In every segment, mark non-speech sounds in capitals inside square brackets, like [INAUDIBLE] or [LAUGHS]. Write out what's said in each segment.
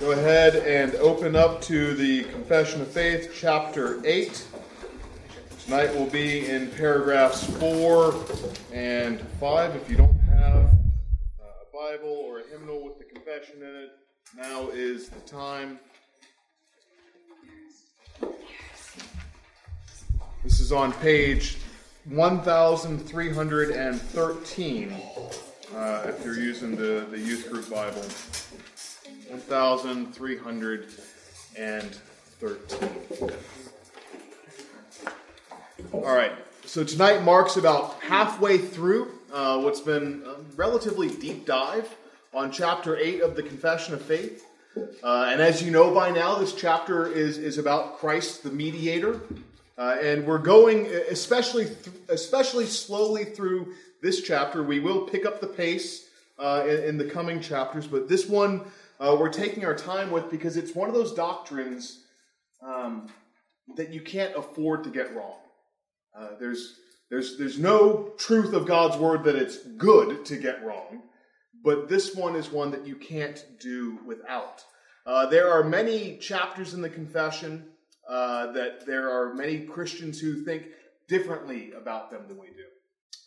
Go ahead and open up to the Confession of Faith, chapter 8. Tonight will be in paragraphs 4 and 5. If you don't have a Bible or a hymnal with the confession in it, now is the time. This is on page 1313 uh, if you're using the, the youth group Bible. 1313. All right, so tonight marks about halfway through uh, what's been a relatively deep dive on chapter 8 of the Confession of Faith. Uh, and as you know by now, this chapter is, is about Christ the mediator. Uh, and we're going especially th- especially slowly through this chapter. We will pick up the pace uh, in, in, the coming chapters, but this one uh, we're taking our time with because it's one of those doctrines um, that you can't afford to get wrong. Uh, there's there's there's no truth of God's word that it's good to get wrong, but this one is one that you can't do without. Uh, there are many chapters in the confession uh, that there are many Christians who think differently about them than we do.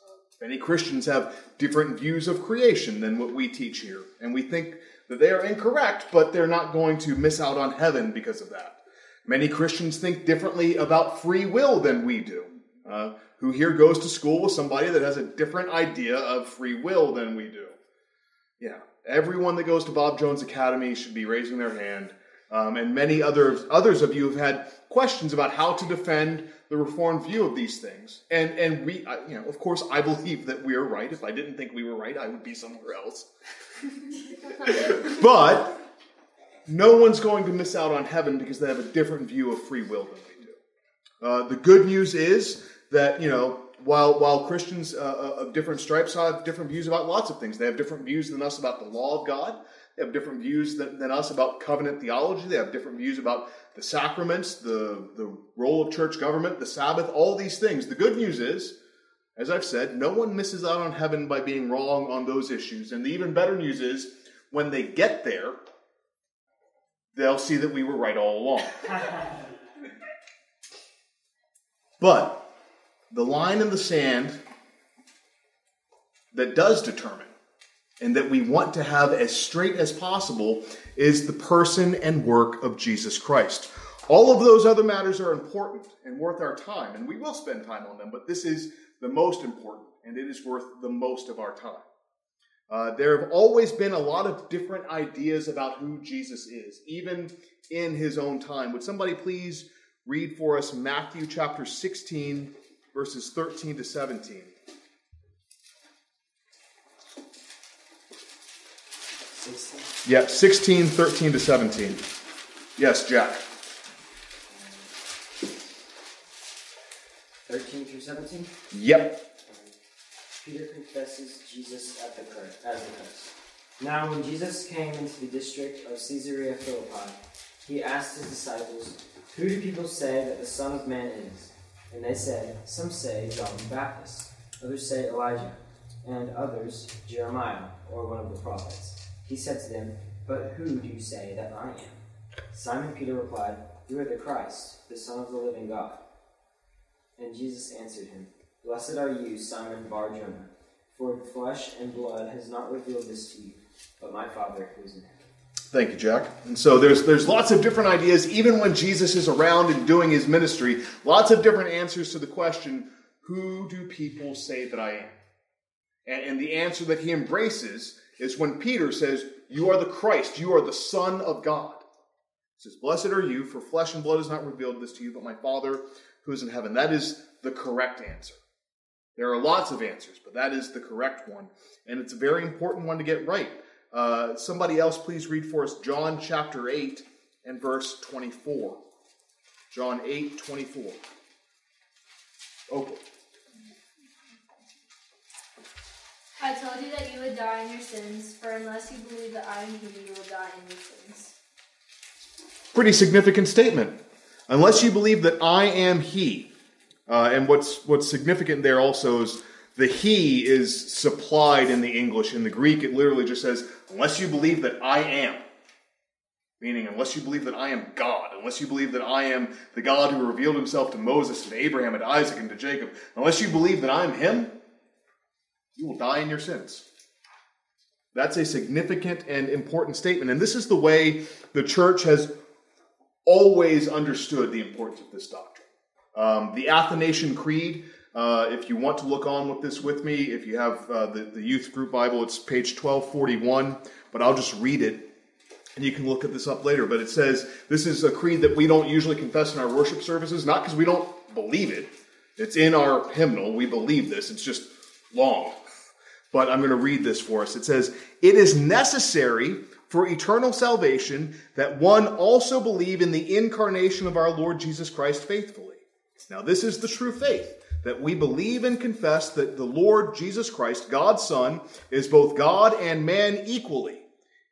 Uh, many Christians have different views of creation than what we teach here, and we think that they are incorrect, but they're not going to miss out on heaven because of that. Many Christians think differently about free will than we do. Uh, who here goes to school with somebody that has a different idea of free will than we do? Yeah, everyone that goes to Bob Jones Academy should be raising their hand um, and many others, others of you have had questions about how to defend the Reformed view of these things. And, and we, you know, of course, I believe that we are right. If I didn't think we were right, I would be somewhere else. but no one's going to miss out on heaven because they have a different view of free will than we do. Uh, the good news is that, you know, while, while Christians uh, uh of different stripes have different views about lots of things, they have different views than us about the law of God. They have different views than, than us about covenant theology. They have different views about the sacraments, the, the role of church government, the Sabbath, all these things. The good news is, as I've said, no one misses out on heaven by being wrong on those issues. And the even better news is, when they get there, they'll see that we were right all along. [LAUGHS] but the line in the sand that does determine and that we want to have as straight as possible is the person and work of Jesus Christ. All of those other matters are important and worth our time, and we will spend time on them, but this is the most important, and it is worth the most of our time. Uh, there have always been a lot of different ideas about who Jesus is, even in his own time. Would somebody please read for us Matthew chapter 16, verses 13 to 17? Yeah, 16, 13 to 17. Yes, Jack. 13 through 17? Yep. Peter confesses Jesus at the Christ, as the Christ. Now, when Jesus came into the district of Caesarea Philippi, he asked his disciples, Who do people say that the Son of Man is? And they said, Some say John the Baptist, others say Elijah, and others Jeremiah, or one of the prophets. He said to them, But who do you say that I am? Simon Peter replied, You are the Christ, the Son of the living God. And Jesus answered him, Blessed are you, Simon Bar Jonah, for flesh and blood has not revealed this to you, but my Father who is in heaven. Thank you, Jack. And so there's there's lots of different ideas, even when Jesus is around and doing his ministry, lots of different answers to the question, who do people say that I am? And, and the answer that he embraces is when Peter says, You are the Christ, you are the Son of God. He says, Blessed are you, for flesh and blood has not revealed this to you, but my Father who is in heaven. That is the correct answer. There are lots of answers, but that is the correct one. And it's a very important one to get right. Uh, somebody else, please read for us John chapter 8 and verse 24. John 8, 24. Open. I told you that you would die in your sins, for unless you believe that I am He, you will die in your sins. Pretty significant statement. Unless you believe that I am He. Uh, and what's, what's significant there also is the He is supplied in the English. In the Greek, it literally just says, unless you believe that I am. Meaning, unless you believe that I am God, unless you believe that I am the God who revealed himself to Moses and Abraham and Isaac and to Jacob, unless you believe that I am him, you will die in your sins. That's a significant and important statement. And this is the way the church has always understood the importance of this doctrine. Um, the Athanasian Creed, uh, if you want to look on with this with me, if you have uh, the, the youth group Bible, it's page 1241, but I'll just read it and you can look at this up later. But it says this is a creed that we don't usually confess in our worship services, not because we don't believe it. It's in our hymnal. We believe this. It's just long. But I'm going to read this for us. It says, It is necessary for eternal salvation that one also believe in the incarnation of our Lord Jesus Christ faithfully. Now, this is the true faith that we believe and confess that the Lord Jesus Christ, God's Son, is both God and man equally.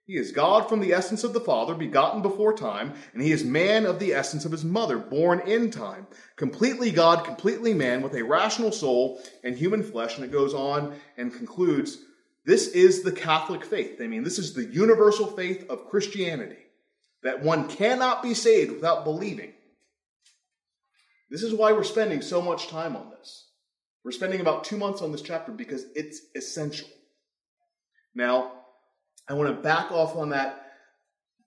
He is God from the essence of the Father, begotten before time, and he is man of the essence of his mother, born in time. Completely God, completely man, with a rational soul and human flesh. And it goes on and concludes this is the Catholic faith. I mean, this is the universal faith of Christianity, that one cannot be saved without believing. This is why we're spending so much time on this. We're spending about two months on this chapter because it's essential. Now, I want to back off on that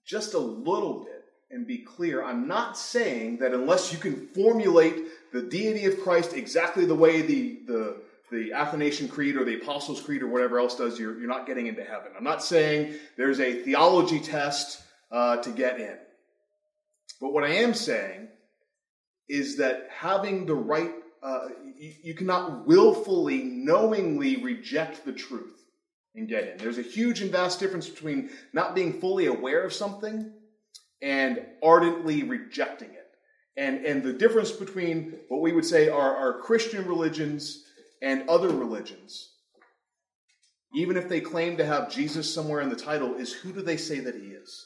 just a little bit and be clear. I'm not saying that unless you can formulate the deity of Christ exactly the way the, the, the Athanasian Creed or the Apostles' Creed or whatever else does, you're, you're not getting into heaven. I'm not saying there's a theology test uh, to get in. But what I am saying is that having the right, uh, you, you cannot willfully, knowingly reject the truth and get in. There's a huge and vast difference between not being fully aware of something and ardently rejecting it. And, and the difference between what we would say are, are Christian religions and other religions, even if they claim to have Jesus somewhere in the title, is who do they say that he is?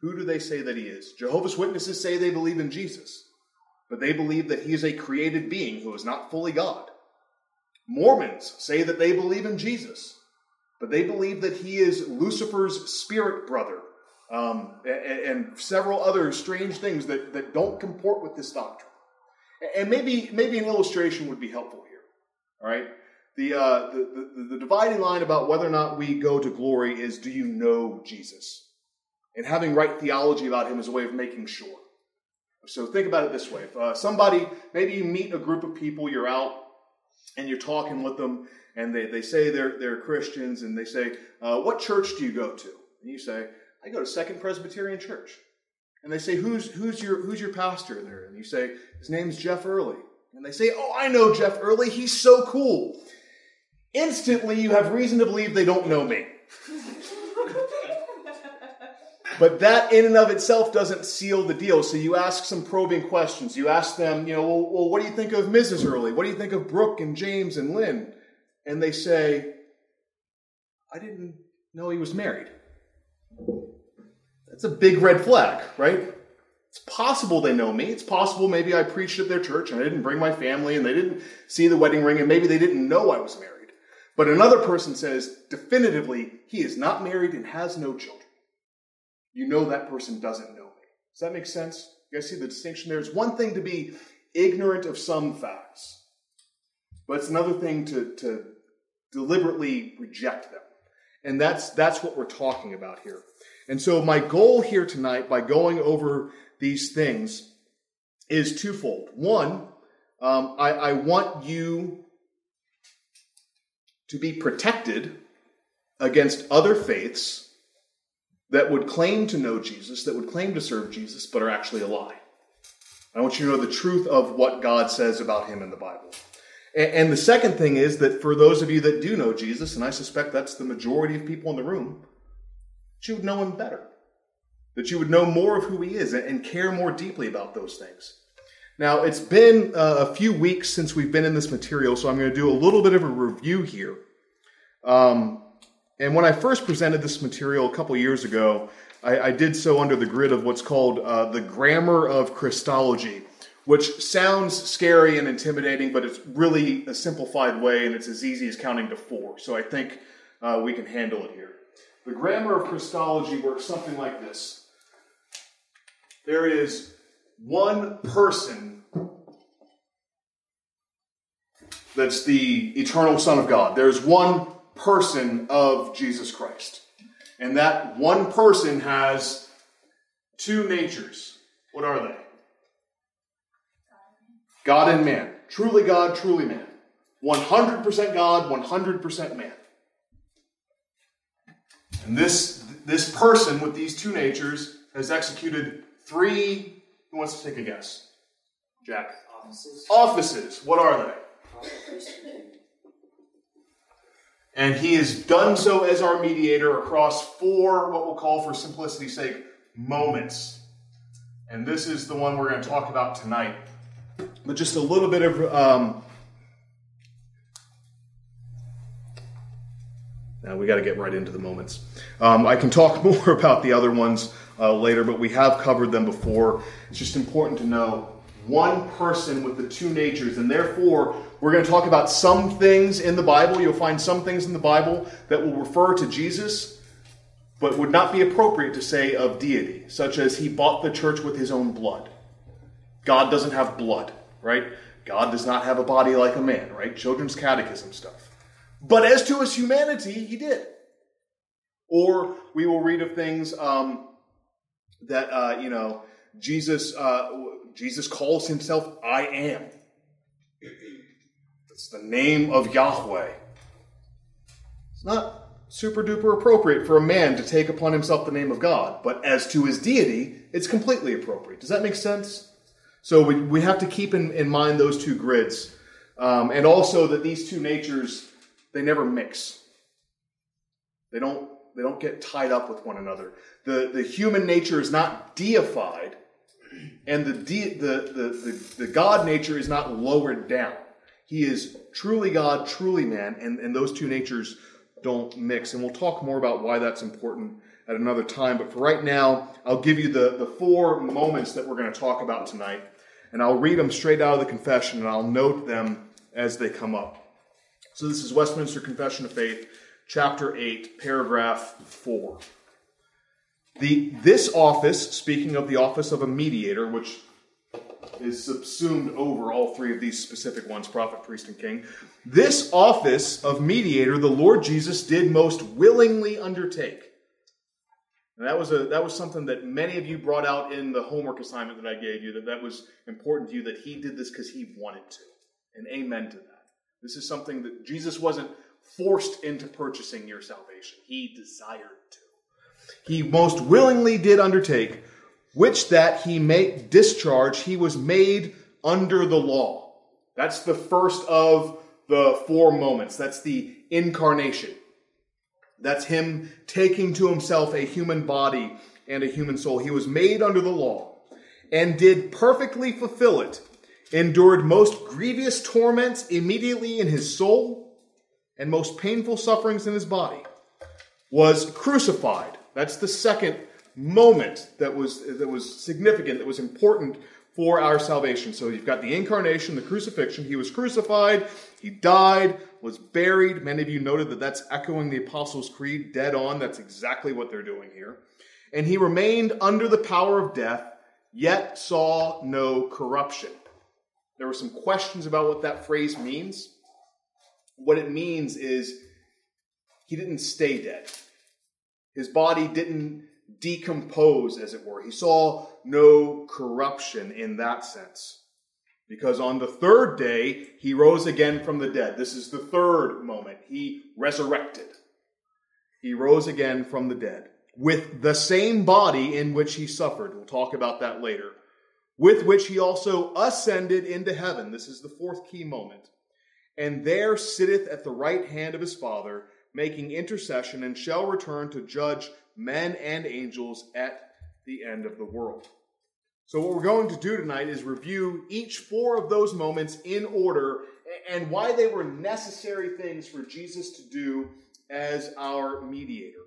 Who do they say that he is? Jehovah's Witnesses say they believe in Jesus, but they believe that he is a created being who is not fully God. Mormons say that they believe in Jesus, but they believe that he is Lucifer's spirit brother um, and, and, several other strange things that, that don't comport with this doctrine. And maybe, maybe an illustration would be helpful here. All right? The, uh, the, the, the dividing line about whether or not we go to glory is do you know Jesus? And having right theology about him is a way of making sure. So think about it this way. If uh, somebody, maybe you meet a group of people, you're out and you're talking with them, and they, they say they're, they're Christians, and they say, uh, What church do you go to? And you say, I go to Second Presbyterian Church. And they say, who's, who's, your, who's your pastor there? And you say, His name's Jeff Early. And they say, Oh, I know Jeff Early. He's so cool. Instantly, you have reason to believe they don't know me. [LAUGHS] But that in and of itself doesn't seal the deal. So you ask some probing questions. You ask them, you know, well, well, what do you think of Mrs. Early? What do you think of Brooke and James and Lynn? And they say, I didn't know he was married. That's a big red flag, right? It's possible they know me. It's possible maybe I preached at their church and I didn't bring my family and they didn't see the wedding ring and maybe they didn't know I was married. But another person says definitively he is not married and has no children you know that person doesn't know me. Does that make sense? You guys see the distinction there? It's one thing to be ignorant of some facts, but it's another thing to, to deliberately reject them. And that's, that's what we're talking about here. And so, my goal here tonight, by going over these things, is twofold. One, um, I, I want you to be protected against other faiths that would claim to know Jesus, that would claim to serve Jesus, but are actually a lie. I want you to know the truth of what God says about him in the Bible. And the second thing is that for those of you that do know Jesus, and I suspect that's the majority of people in the room, that you would know him better. That you would know more of who he is and care more deeply about those things. Now, it's been uh, a few weeks since we've been in this material, so I'm going to do a little bit of a review here. Um, and when I first presented this material a couple years ago, I, I, did so under the grid of what's called uh, the grammar of Christology, which sounds scary and intimidating, but it's really a simplified way and it's as easy as counting to four. So I think uh, we can handle it here. The grammar of Christology works something like this There is one person that's the eternal Son of God. There's one person of Jesus Christ. And that one person has two natures. What are they? God and man. Truly God, truly man. 100% God, 100% man. And this, this person with these two natures has executed three. Who wants to take a guess? Jack. Offices. Offices. What are they? Prophet, priest, and king. And he has done so as our mediator across four, what we'll call for simplicity's sake, moments. And this is the one we're going to talk about tonight. But just a little bit of. Um, now we got to get right into the moments. Um, I can talk [LAUGHS] more about the other ones uh, later, but we have covered them before. It's just important to know one person with the two natures, and therefore we're going to talk about some things in the Bible. You'll find some things in the Bible that will refer to Jesus, but would not be appropriate to say of deity, such as he bought the church with his own blood. God doesn't have blood, right? God does not have a body like a man, right? Children's catechism stuff. But as to his humanity, he did. Or we will read of things um, that uh, you know Jesus. Uh, Jesus calls himself "I am." That's the name of Yahweh. It's not super duper appropriate for a man to take upon himself the name of God, but as to his deity, it's completely appropriate. Does that make sense? So we, we have to keep in, in mind those two grids. Um, and also that these two natures, they never mix. They don't, they don't get tied up with one another. The, the human nature is not deified, and the, de- the, the, the, the God nature is not lowered down. He is truly God, truly man, and, and those two natures don't mix. And we'll talk more about why that's important at another time. But for right now, I'll give you the, the four moments that we're going to talk about tonight. And I'll read them straight out of the confession and I'll note them as they come up. So this is Westminster Confession of Faith, chapter 8, paragraph 4. The, this office, speaking of the office of a mediator, which is subsumed over all three of these specific ones prophet, priest, and king. This office of mediator, the Lord Jesus did most willingly undertake. And that was, a, that was something that many of you brought out in the homework assignment that I gave you, that that was important to you, that he did this because he wanted to. And amen to that. This is something that Jesus wasn't forced into purchasing your salvation, he desired to. He most willingly did undertake which that he may discharge, he was made under the law. That's the first of the four moments. That's the incarnation. That's him taking to himself a human body and a human soul. He was made under the law and did perfectly fulfill it, endured most grievous torments immediately in his soul and most painful sufferings in his body, was crucified. That's the second moment that was that was significant, that was important for our salvation. So you've got the incarnation, the crucifixion. He was crucified, he died, was buried. Many of you noted that that's echoing the Apostles' Creed dead on. That's exactly what they're doing here. And he remained under the power of death, yet saw no corruption. There were some questions about what that phrase means. What it means is he didn't stay dead. His body didn't decompose, as it were. He saw no corruption in that sense. Because on the third day, he rose again from the dead. This is the third moment. He resurrected. He rose again from the dead with the same body in which he suffered. We'll talk about that later. With which he also ascended into heaven. This is the fourth key moment. And there sitteth at the right hand of his Father, making intercession, and shall return to judge men and angels at the end of the world. So, what we're going to do tonight is review each four of those moments in order and why they were necessary things for Jesus to do as our mediator.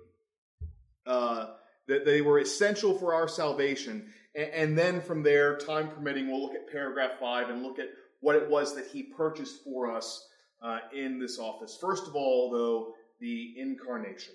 Uh, that they were essential for our salvation. And then from there, time permitting, we'll look at paragraph five and look at what it was that he purchased for us uh, in this office. First of all, though, the incarnation.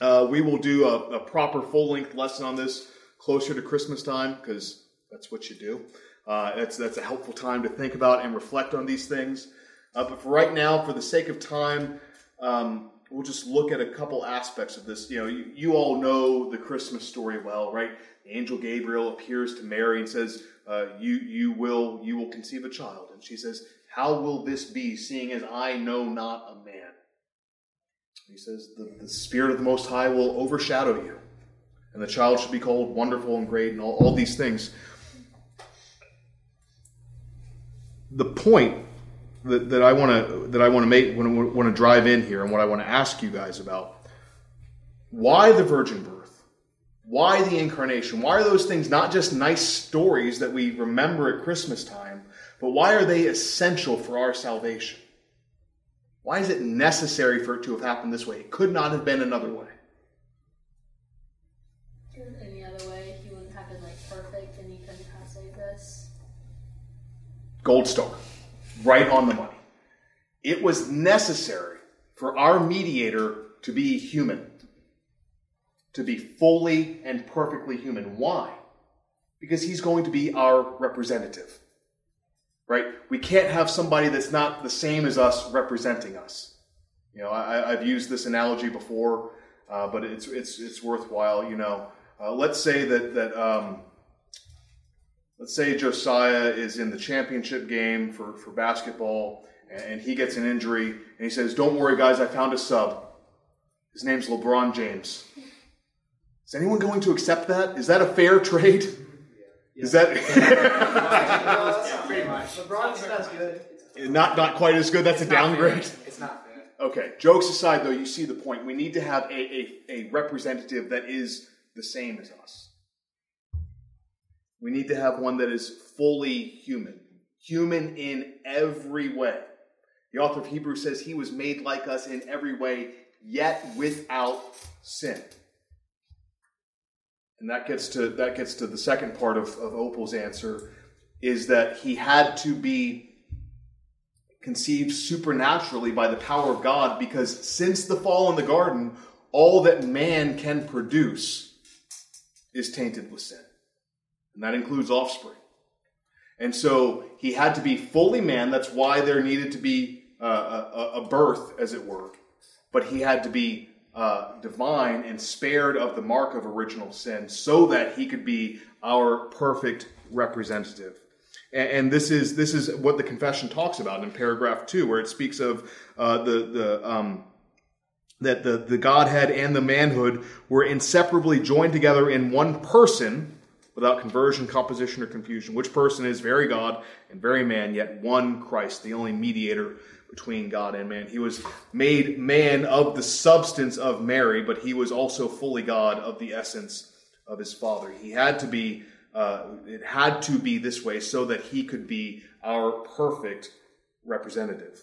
Uh, we will do a, a proper full length lesson on this closer to Christmas time because that's what you do. Uh, that's that's a helpful time to think about and reflect on these things. Uh, but for right now, for the sake of time, um, we'll just look at a couple aspects of this. You know, you, you, all know the Christmas story well, right? The angel Gabriel appears to Mary and says, uh, "You you will you will conceive a child," and she says, "How will this be, seeing as I know not a man?" He says, the, the Spirit of the Most High will overshadow you, and the child should be called Wonderful and Great, and all, all these things. The point that, that I want to that I want to make want to drive in here, and what I want to ask you guys about: why the virgin birth? Why the incarnation? Why are those things not just nice stories that we remember at Christmas time, but why are they essential for our salvation? Why is it necessary for it to have happened this way? It could not have been another way. Any other way, he wouldn't have been like perfect, and he couldn't have saved us. Gold star, right on the money. It was necessary for our mediator to be human, to be fully and perfectly human. Why? Because he's going to be our representative right? We can't have somebody that's not the same as us representing us. You know, I, have used this analogy before, uh, but it's it's it's worthwhile. You know, uh, let's say that that um, let's say Josiah is in the championship game for for basketball, and, and he gets an injury, and he says, "Don't worry, guys, I found a sub. His name's LeBron James." Is anyone going to accept that? Is that a fair [LAUGHS] trade? Is that yeah, [LAUGHS] [LAUGHS] pretty much? LeBron's not as good. Not not quite as good. That's it's a downgrade. Fair. It's not fair. Okay. Jokes aside, though, you see the point. We need to have a, a, a representative that is the same as us. We need to have one that is fully human, human in every way. The author of Hebrews says he was made like us in every way, yet without sin. And that gets to that gets to the second part of, of Opal's answer, is that he had to be conceived supernaturally by the power of God because since the fall in the garden, all that man can produce is tainted with sin. And that includes offspring. And so he had to be fully man. That's why there needed to be uh, a, a birth, as it were. But he had to be uh, divine and spared of the mark of original sin so that he could be our perfect representative. And, and this is this is what the confession talks about in paragraph two, where it speaks of uh, the the um, that the the Godhead and the manhood were inseparably joined together in one person without conversion, composition, or confusion. Which person is very God and very man, yet one Christ, the only mediator between God and man. He was made man of the substance of Mary, but he was also fully God of the essence of his Father. He had to be, uh, it had to be this way so that he could be our perfect representative.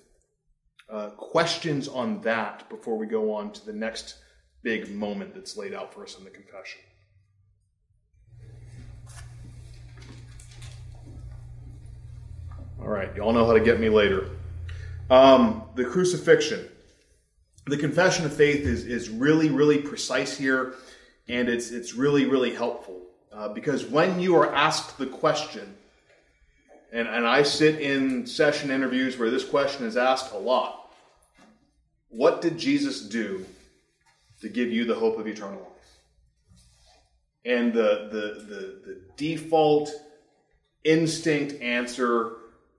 Uh, questions on that before we go on to the next big moment that's laid out for us in the confession. All right, y'all know how to get me later. Um, the crucifixion. The confession of faith is, is really, really precise here, and it's, it's really, really helpful. Uh, because when you are asked the question, and, and I sit in session interviews where this question is asked a lot what did Jesus do to give you the hope of eternal life? And the, the, the, the default instinct answer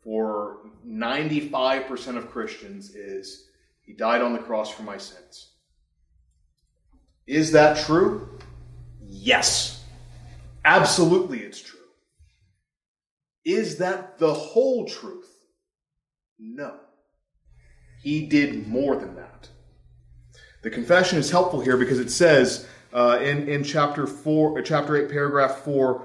for 95% of Christians is He died on the cross for my sins. Is that true? Yes. Absolutely, it's true. Is that the whole truth? No. He did more than that. The confession is helpful here because it says uh, in, in chapter 4, chapter 8, paragraph 4,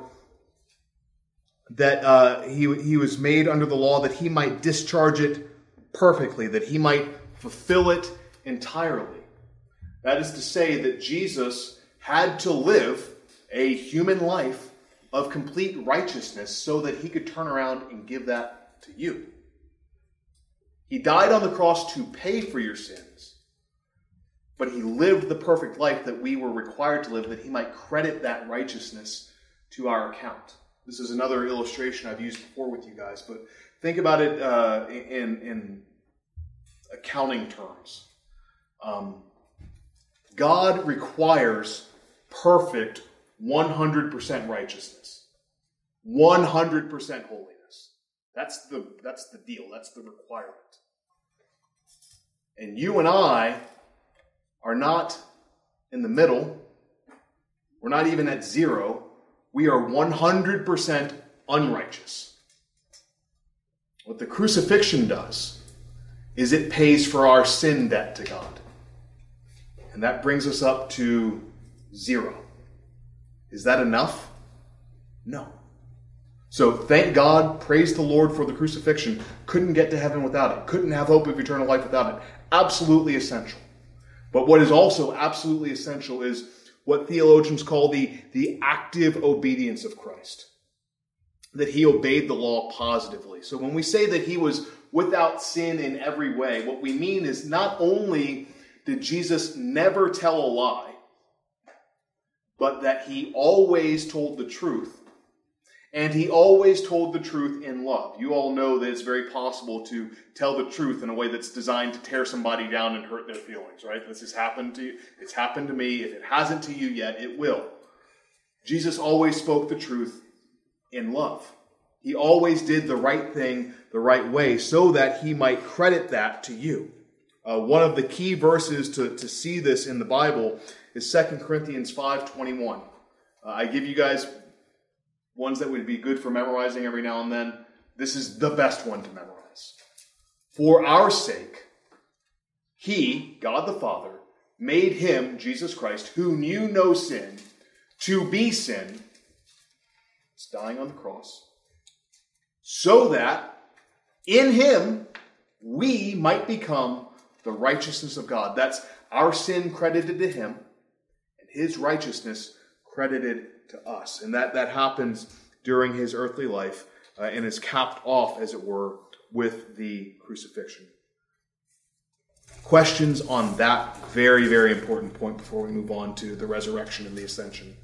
that uh, he, he was made under the law that he might discharge it perfectly, that he might fulfill it entirely. That is to say, that Jesus had to live a human life of complete righteousness so that he could turn around and give that to you. He died on the cross to pay for your sins, but he lived the perfect life that we were required to live that he might credit that righteousness to our account. This is another illustration I've used before with you guys, but think about it uh, in, in accounting terms. Um, God requires perfect 100% righteousness, 100% holiness. That's the, that's the deal, that's the requirement. And you and I are not in the middle, we're not even at zero. We are 100% unrighteous. What the crucifixion does is it pays for our sin debt to God. And that brings us up to zero. Is that enough? No. So thank God, praise the Lord for the crucifixion. Couldn't get to heaven without it. Couldn't have hope of eternal life without it. Absolutely essential. But what is also absolutely essential is what theologians call the, the active obedience of Christ. That he obeyed the law positively. So when we say that he was without sin in every way, what we mean is not only did Jesus never tell a lie, but that he always told the truth. And he always told the truth in love. You all know that it's very possible to tell the truth in a way that's designed to tear somebody down and hurt their feelings, right? This has happened to you. It's happened to me. If it hasn't to you yet, it will. Jesus always spoke the truth in love. He always did the right thing the right way so that he might credit that to you. Uh, one of the key verses to, to see this in the Bible is 2 Corinthians 5.21. Uh, I give you guys ones that would be good for memorizing every now and then. This is the best one to memorize. For our sake, He, God the Father, made Him, Jesus Christ, who knew no sin, to be sin. It's dying on the cross. So that in Him we might become the righteousness of God. That's our sin credited to Him, and His righteousness credited to us. And that, that happens during his earthly life uh, and is capped off, as it were, with the crucifixion. Questions on that very, very important point before we move on to the resurrection and the ascension.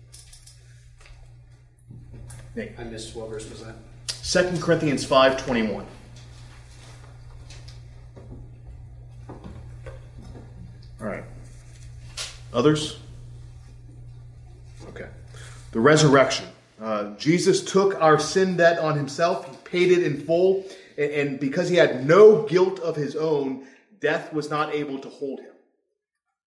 Nate. I missed what verse was that? 2 Corinthians 5.21. All right. Others? The resurrection. Uh, Jesus took our sin debt on himself, he paid it in full, and, and because he had no guilt of his own, death was not able to hold him.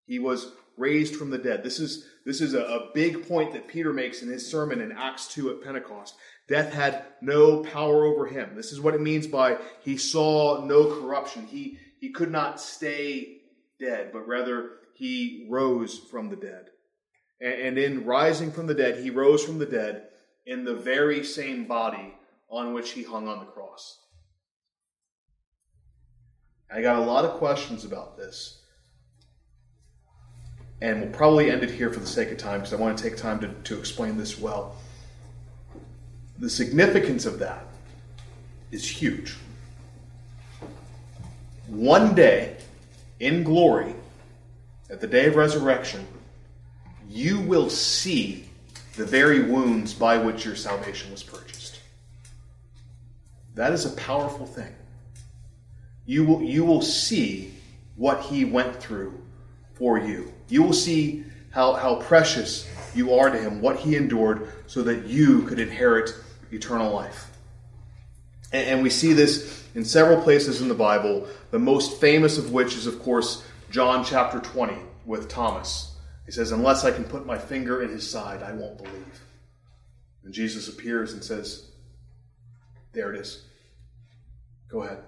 He was raised from the dead. This is, this is a, a big point that Peter makes in his sermon in Acts 2 at Pentecost. Death had no power over him. This is what it means by he saw no corruption. He, he could not stay dead, but rather he rose from the dead. And in rising from the dead, he rose from the dead in the very same body on which he hung on the cross. I got a lot of questions about this. And we'll probably end it here for the sake of time because I want to take time to, to explain this well. The significance of that is huge. One day, in glory, at the day of resurrection, you will see the very wounds by which your salvation was purchased. That is a powerful thing. You will, you will see what he went through for you. You will see how, how precious you are to him, what he endured, so that you could inherit eternal life. And, and we see this in several places in the Bible, the most famous of which is, of course, John chapter 20 with Thomas. He says, Unless I can put my finger in his side, I won't believe. And Jesus appears and says, There it is. Go ahead.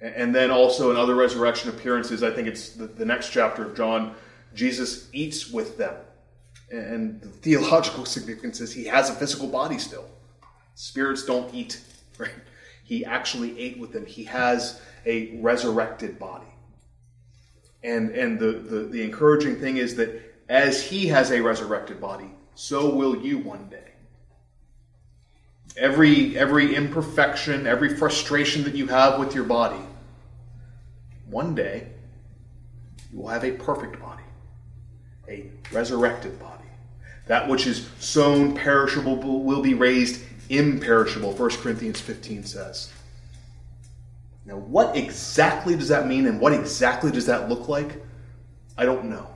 And then also in other resurrection appearances, I think it's the, the next chapter of John, Jesus eats with them. And the theological [LAUGHS] significance is he has a physical body still. Spirits don't eat, [LAUGHS] right? He actually ate with them. He has a resurrected body. And, and the, the, the encouraging thing is that as he has a resurrected body, so will you one day. Every, every imperfection, every frustration that you have with your body, one day you will have a perfect body, a resurrected body. That which is sown perishable will be raised imperishable, 1 Corinthians 15 says. Now, what exactly does that mean and what exactly does that look like? I don't know.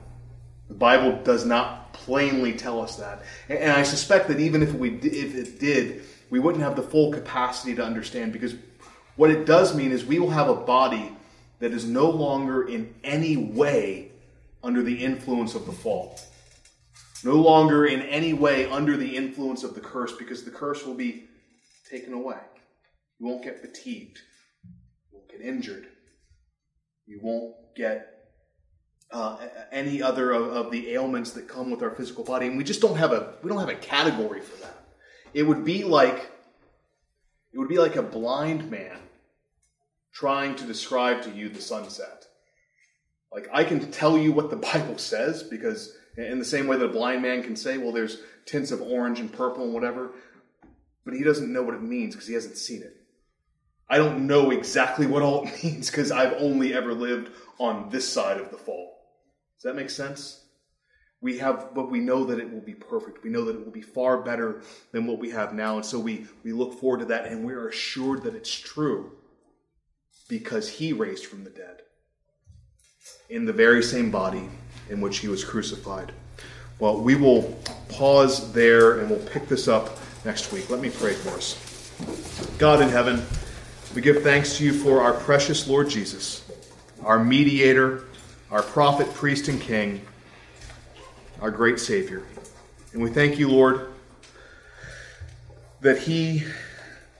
The Bible does not plainly tell us that. And I suspect that even if, we, if it did, we wouldn't have the full capacity to understand because what it does mean is we will have a body that is no longer in any way under the influence of the fall. No longer in any way under the influence of the curse because the curse will be taken away. You won't get fatigued. Get injured. You won't get uh, any other of, of, the ailments that come with our physical body, and we just don't have a we don't have a category for that. It would be like it would be like a blind man trying to describe to you the sunset. Like I can tell you what the [LAUGHS] Bible says because in the same way that a blind man can say, well, there's tints of orange and purple and whatever, but he doesn't know what it means because he hasn't seen it. I don't know exactly what all it [LAUGHS] means because I've only ever lived on this side of the fall. Does that make sense? We have, but we know that it will be perfect. We know that it will be far better than what we have now. And so we, we look forward to that and we are assured that it's true because he raised from the dead in the very same body in which he was crucified. Well, we will pause there and we'll pick this up next week. Let me pray for us. God in heaven, we give thanks to you for our precious Lord Jesus, our mediator our prophet, priest, and king, our great Savior. And we thank you, Lord, that He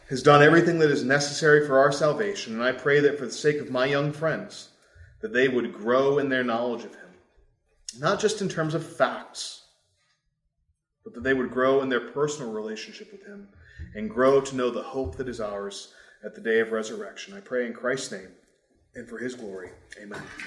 has done everything that is necessary for our salvation. And I pray that for the sake of my young friends, that they would grow in their knowledge of Him, not just in terms of facts, but that they would grow in their personal relationship with Him and grow to know the hope that is ours at the day of resurrection. I pray in Christ's name and for His glory. Amen.